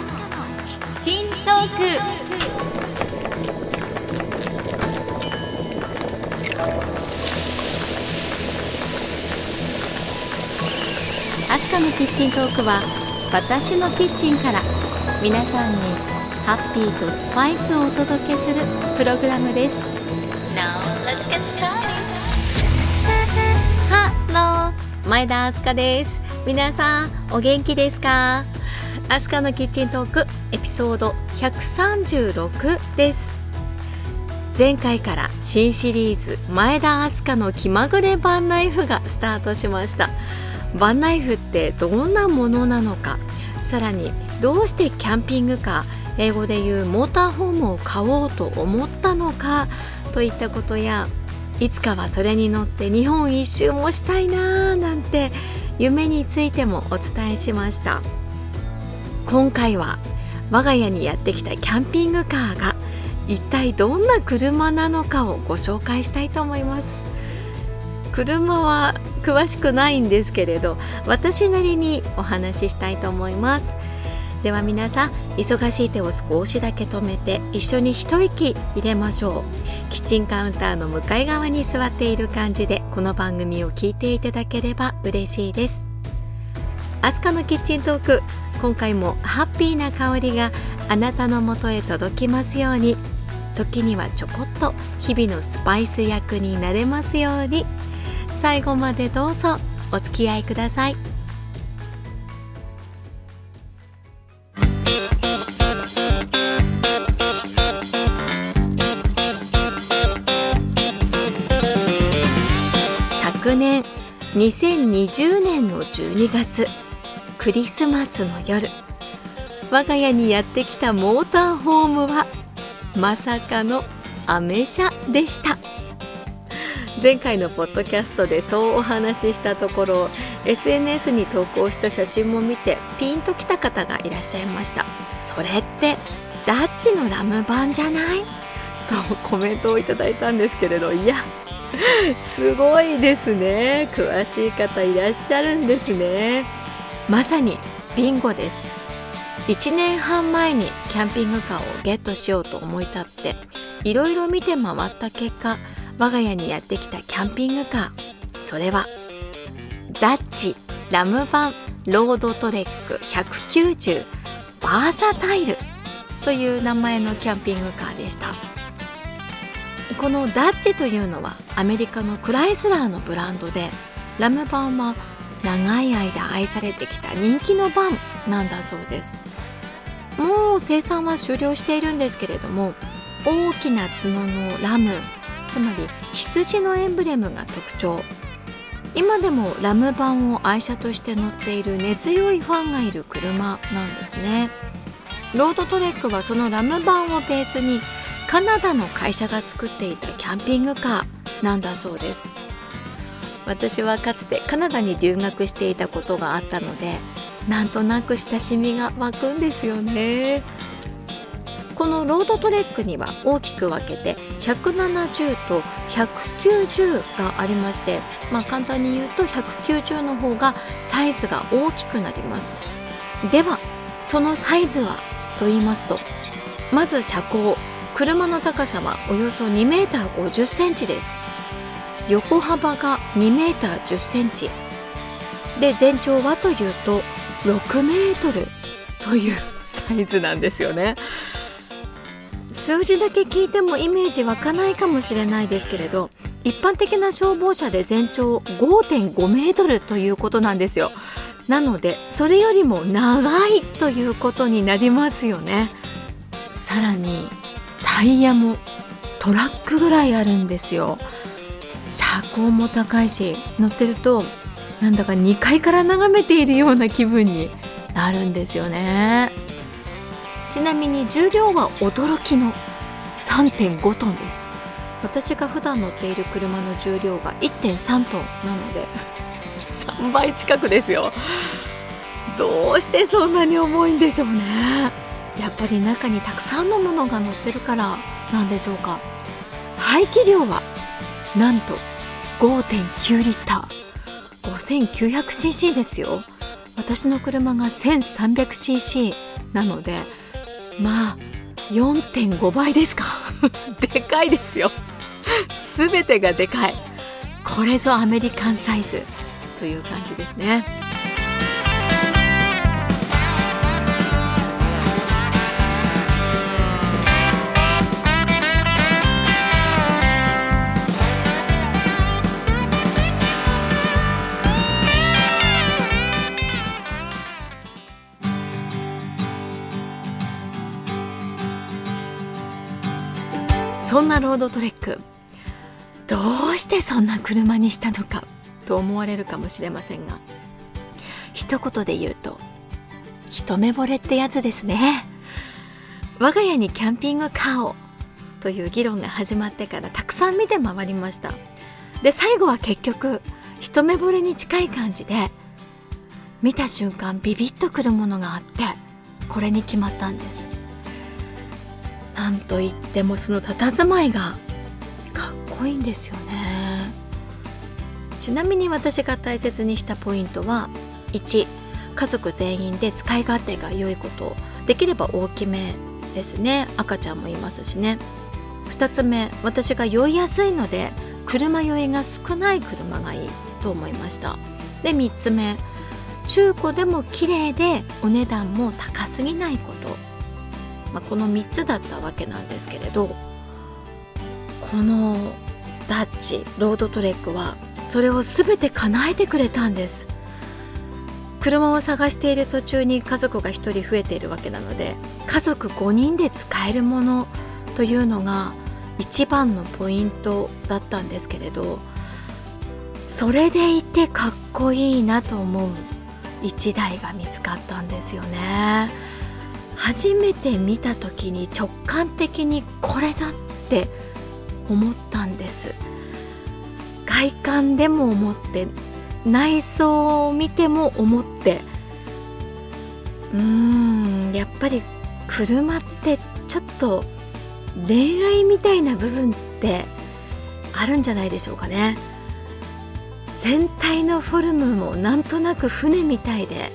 のキッチントーク。アスカのキッチントークは私のキッチンから皆さんにハッピーとスパイスをお届けするプログラムです。Now let's get started. ハロー。前田明日香です。皆さんお元気ですか？アスカのキッチントークエピソード136です。前回から新シリーズ前田明日香の気まぐれバンナイフがスタートしました。バンナイフってどんなものなのか。さらにどうしてキャンピングカー英語で言うモーターホームを買おうと思ったのか。といったことやいつかはそれに乗って日本一周もしたいなーなんて夢についてもお伝えしました。今回は我が家にやってきたキャンピングカーが一体どんな車なのかをご紹介したいと思います。車は詳しくないんですけれど私なりにお話ししたいと思います。では皆さん忙しい手を少しだけ止めて一緒に一息入れましょう。キッチンカウンターの向かい側に座っている感じでこの番組を聞いていただければ嬉しいです。アスカのキッチントーク今回もハッピーな香りがあなたのもとへ届きますように。時にはちょこっと日々のスパイス役になれますように。最後までどうぞお付き合いください。昨年2020年の12月。クリスマスの夜我が家にやってきたモーターホームはまさかのアメ車でした。前回のポッドキャストでそうお話ししたところ SNS に投稿した写真も見てピンときた方がいらっしゃいました。それってダッチのラム版じゃない？とコメントをいただいたんですけれどいやすごいですね。詳しい方いらっしゃるんですね。まさにビンゴです。1年半前にキャンピングカーをゲットしようと思い立っていろいろ見て回った結果我が家にやってきたキャンピングカーそれはダッジ・ラムバンロードトレック190バーサタイルという名前のキャンピングカーでした。このダッチというのはアメリカのクライスラーのブランドでラム版は長い間愛されてきた人気のバンなんだそうです。もう生産は終了しているんですけれども大きな角のラムつまり羊のエンブレムが特徴。今でもラム版を愛車として乗っている根強いファンがいる車なんですね。ロードトレックはそのラムバンをベースにカナダの会社が作っていたキャンピングカーなんだそうです。私はかつてカナダに留学していたことがあったのでなんとなく親しみが湧くんですよね。このロードトレックには大きく分けて170と190がありまして、まあ、簡単に言うと190の方がサイズが大きくなります。ではそのサイズはと言いますとまず車高車の高さはおよそ2メーター50センチです。横幅が2メーター10センチ。で全長はというと6メートルというサイズなんですよね。数字だけ聞いてもイメージ湧かないかもしれないですけれど一般的な消防車で全長5.5メートルということなんですよ。なのでそれよりも長いということになりますよね。さらにタイヤもトラックぐらいあるんですよ。車高も高いし乗ってるとなんだか2階から眺めているような気分になるんですよね。ちなみに重量は驚きの3.5トンです。私が普段乗っている車の重量が1.3トンなので。3倍近くですよ。どうしてそんなに重いんでしょうね。やっぱり中にたくさんのものが乗ってるからなんでしょうか。排気量はなんと5.9リッター。5900cc ですよ。私の車が 1300cc なのでまあ4.5倍ですか。でかいですよ。全てがでかい。これぞアメリカンサイズという感じですね。そんなロードトレック。どうしてそんな車にしたのか。と思われるかもしれませんが。一言で言うと一目惚れってやつですね。我が家にキャンピングカーをという議論が始まってからたくさん見て回りました。で最後は結局一目惚れに近い感じで見た瞬間ビビッとくるものがあってこれに決まったんですなんといってもその佇まいがかっこいいんですよね。ちなみに私が大切にしたポイントは1家族全員で使い勝手が良いこと。できれば大きめですね。赤ちゃんもいますしね。2つ目私が酔いやすいので車酔いが少ない車がいいと思いました。で3つ目中古でも綺麗でお値段も高すぎないこと。まあ、この3つだったわけなんですけれどこのダッチロードトレックはそれを全て叶えてくれたんです車を探している途中に家族が1人増えているわけなので家族5人で使えるものというのが一番のポイントだったんですけれどそれでいてかっこいいなと思う1台が見つかったんですよね。初めて見た時に直感的にこれだって思ったんです。外観でも思って内装を見ても思って。うーんやっぱり車ってちょっと恋愛みたいな部分ってあるんじゃないでしょうかね。全体のフォルムもなんとなく船みたいで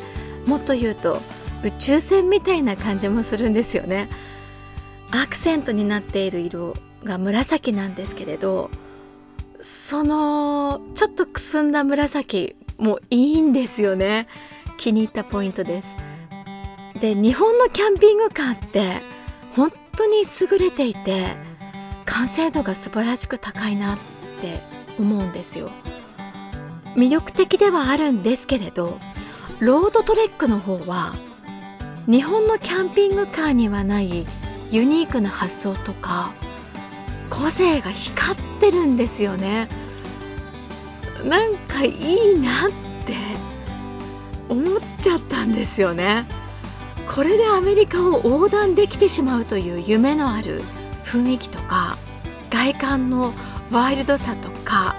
もっと言うと宇宙船みたいな感じもするんですよね。アクセントになっている色が紫なんですけれどそのちょっとくすんだ紫もいいんですよね。気に入ったポイントです。で日本のキャンピングカーって本当に優れていて完成度が素晴らしく高いなって思うんですよ。魅力的ではあるんですけれどロードトレックの方は日本のキャンピングカーにはないユニークな発想とか個性が光ってるんですよね。なんかいいなって思っちゃったんですよね。これでアメリカを横断できてしまうという夢のある雰囲気とか外観のワイルドさとか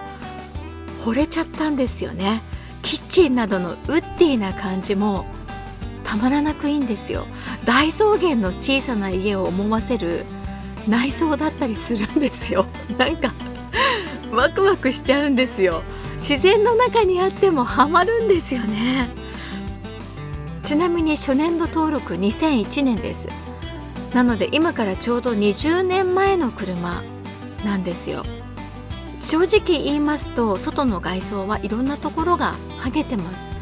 惚れちゃったんですよね。キッチンなどのウッディな感じもたまらなくいいんですよ。大草原の小さな家を思わせる内装だったりするんですよ。なんかワクワクしちゃうんですよ。自然の中にあってもハマるんですよね。ちなみに初年度登録2001年です。なので今からちょうど20年前の車なんですよ。正直言いますと外の外装はいろんなところが剥げてます。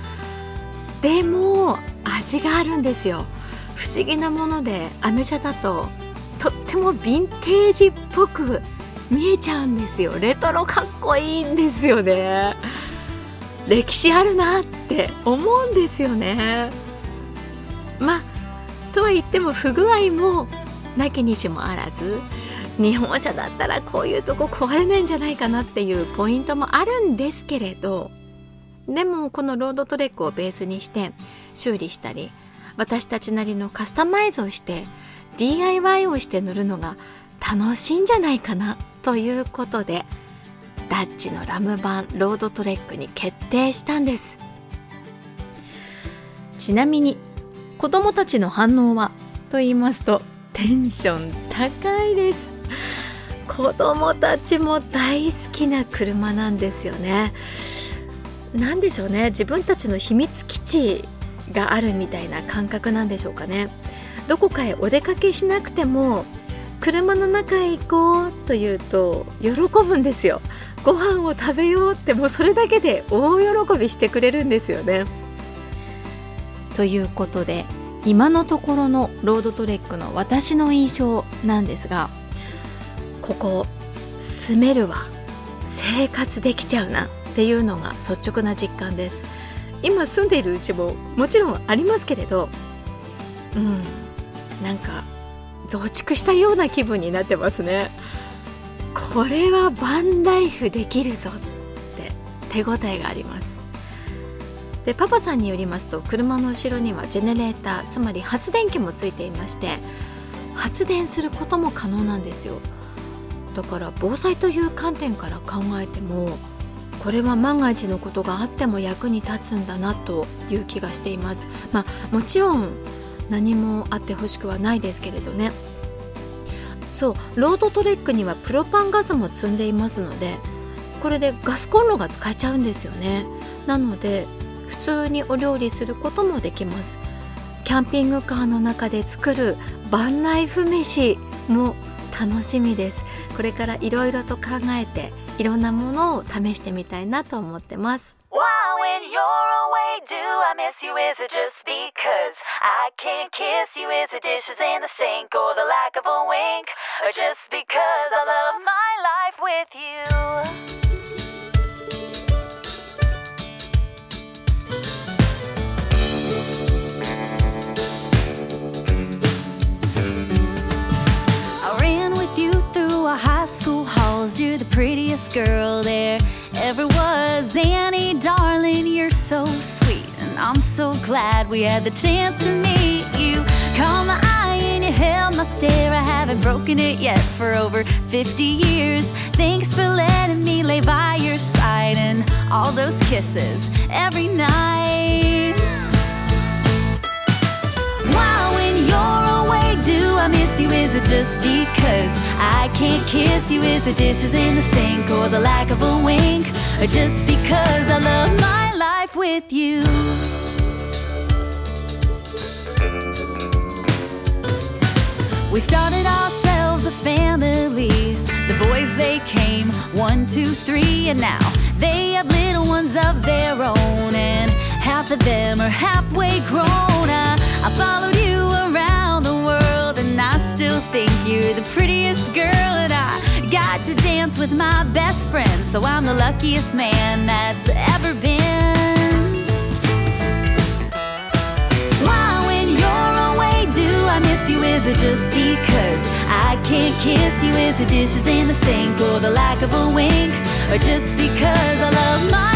でも味があるんですよ。不思議なものでアメ車だととってもヴィンテージっぽく見えちゃうんですよ。レトロかっこいいんですよね。歴史あるなって思うんですよね。まあとは言っても不具合もなきにしもあらず日本車だったらこういうとこ壊れないんじゃないかなっていうポイントもあるんですけれどでもこのロードトレックをベースにして修理したり私たちなりのカスタマイズをして DIY をして塗るのが楽しいんじゃないかなということでダッジのラムバンロードトレックに決定したんです。ちなみに子供たちの反応はと言いますとテンション高いです。子供たちも大好きな車なんですよね。何でしょうね。自分たちの秘密基地があるみたいな感覚なんでしょうかね。どこかへお出かけしなくても車の中へ行こうと言うと喜ぶんですよ。ご飯を食べようってもうそれだけで大喜びしてくれるんですよね。ということで今のところのロードトレックの私の印象なんですがここ住めるわ。生活できちゃうなっていうのが率直な実感です。今住んでいるうちももちろんありますけれどうんなんか増築したような気分になってますね。これはバンライフできるぞって手応えがあります。でパパさんによりますと車の後ろにはジェネレーターつまり発電機もついていまして発電することも可能なんですよ。だから防災という観点から考えてもこれは万が一のことがあっても役に立つんだなという気がしています。まあもちろん何もあってほしくはないですけれどね。そうロードトレックにはプロパンガスも積んでいますのでこれでガスコンロが使えちゃうんですよね。なので普通にお料理することもできます。キャンピングカーの中で作るバンライフ飯も楽しみです。これからいろいろと考えていろんなものを試してみたいなと思ってます。With you? Girl there ever was. Annie, darling, you're so sweet. And I'm so glad we had the chance to meet you. Caught my eye and you held my stare. I haven't broken it yet for over 50 years. Thanks for letting me lay by your side and all those kisses every night. Wow, when you're away, do I miss you? Is it just because? I can't kiss you is the dishes in the sink or the lack of a wink or just because I love my life with you. We started ourselves a family. The boys they came one, two, three, and now they have little ones of their own, and half of them are halfway grown. I, I followed you around still think you're the prettiest girl, and I got to dance with my best friend, so I'm the luckiest man that's ever been. Why, when you're away, do I miss you? Is it just because I can't kiss you? Is it dishes in the sink or the lack of a wink? Or just because I love my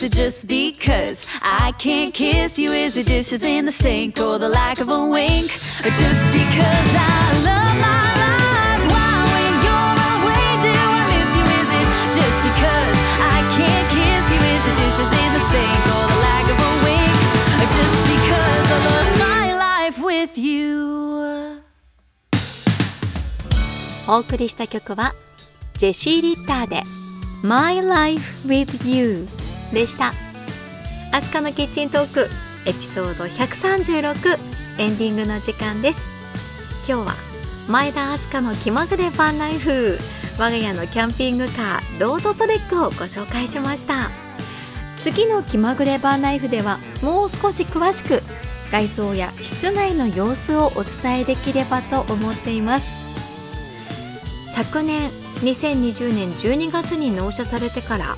Is it just because I can't kiss you? Is it dishes in the sink or the lack of a wink? Or just because I love my life? Why when you're away do I miss you? Is it just because I can't kiss you? Is it dishes in the sink or the lack of a wink? Or just because I love my life with you? お送りした曲はジェシー・リッターで My Life with You でした。アスカのキッチントークエピソード136エンディングの時間です。今日は前田明日香の気まぐれバンライフ我が家のキャンピングカーロードトレックをご紹介しました。次の気まぐれバンライフではもう少し詳しく外装や室内の様子をお伝えできればと思っています。昨年2020年12月に納車されてから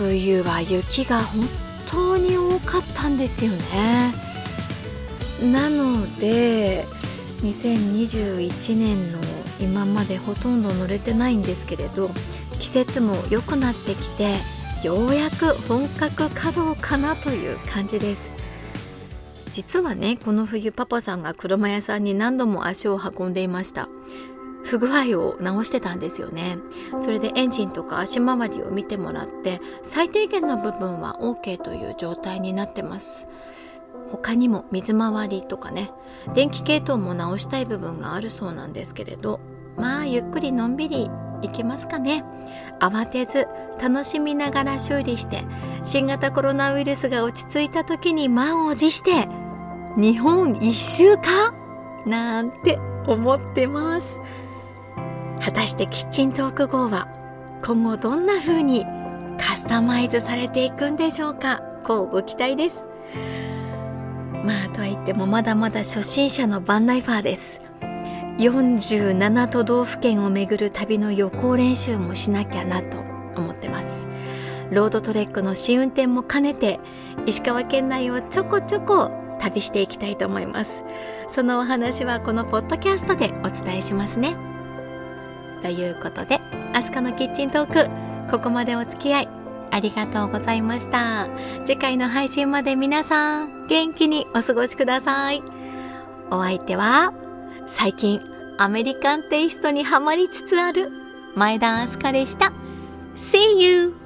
冬は雪が本当に多かったんですよね。なので2021年の今までほとんど乗れてないんですけれど季節も良くなってきてようやく本格稼働かなという感じです。実はねこの冬パパさんが車屋さんに何度も足を運んでいました。不具合を直してたんですよね。それでエンジンとか足回りを見てもらって最低限の部分は OK という状態になってます。他にも水回りとかね電気系統も直したい部分があるそうなんですけれどまあゆっくりのんびりいけますかね。慌てず楽しみながら修理して新型コロナウイルスが落ち着いた時に満を持して日本一周か？なんて思ってます。果たしてキッチントーク号は今後どんな風にカスタマイズされていくんでしょうか？こうご期待です。まあとは言ってもまだまだ初心者のバンライファーです。47都道府県を巡る旅の予行練習もしなきゃなと思ってます。ロードトレックの試運転も兼ねて石川県内をちょこちょこ旅していきたいと思います。そのお話はこのポッドキャストでお伝えしますね。ということでアスカのキッチントークここまでお付き合いありがとうございました。次回の配信まで皆さん元気にお過ごしください。お相手は最近アメリカンテイストにはまりつつある前田明日香でした。See you!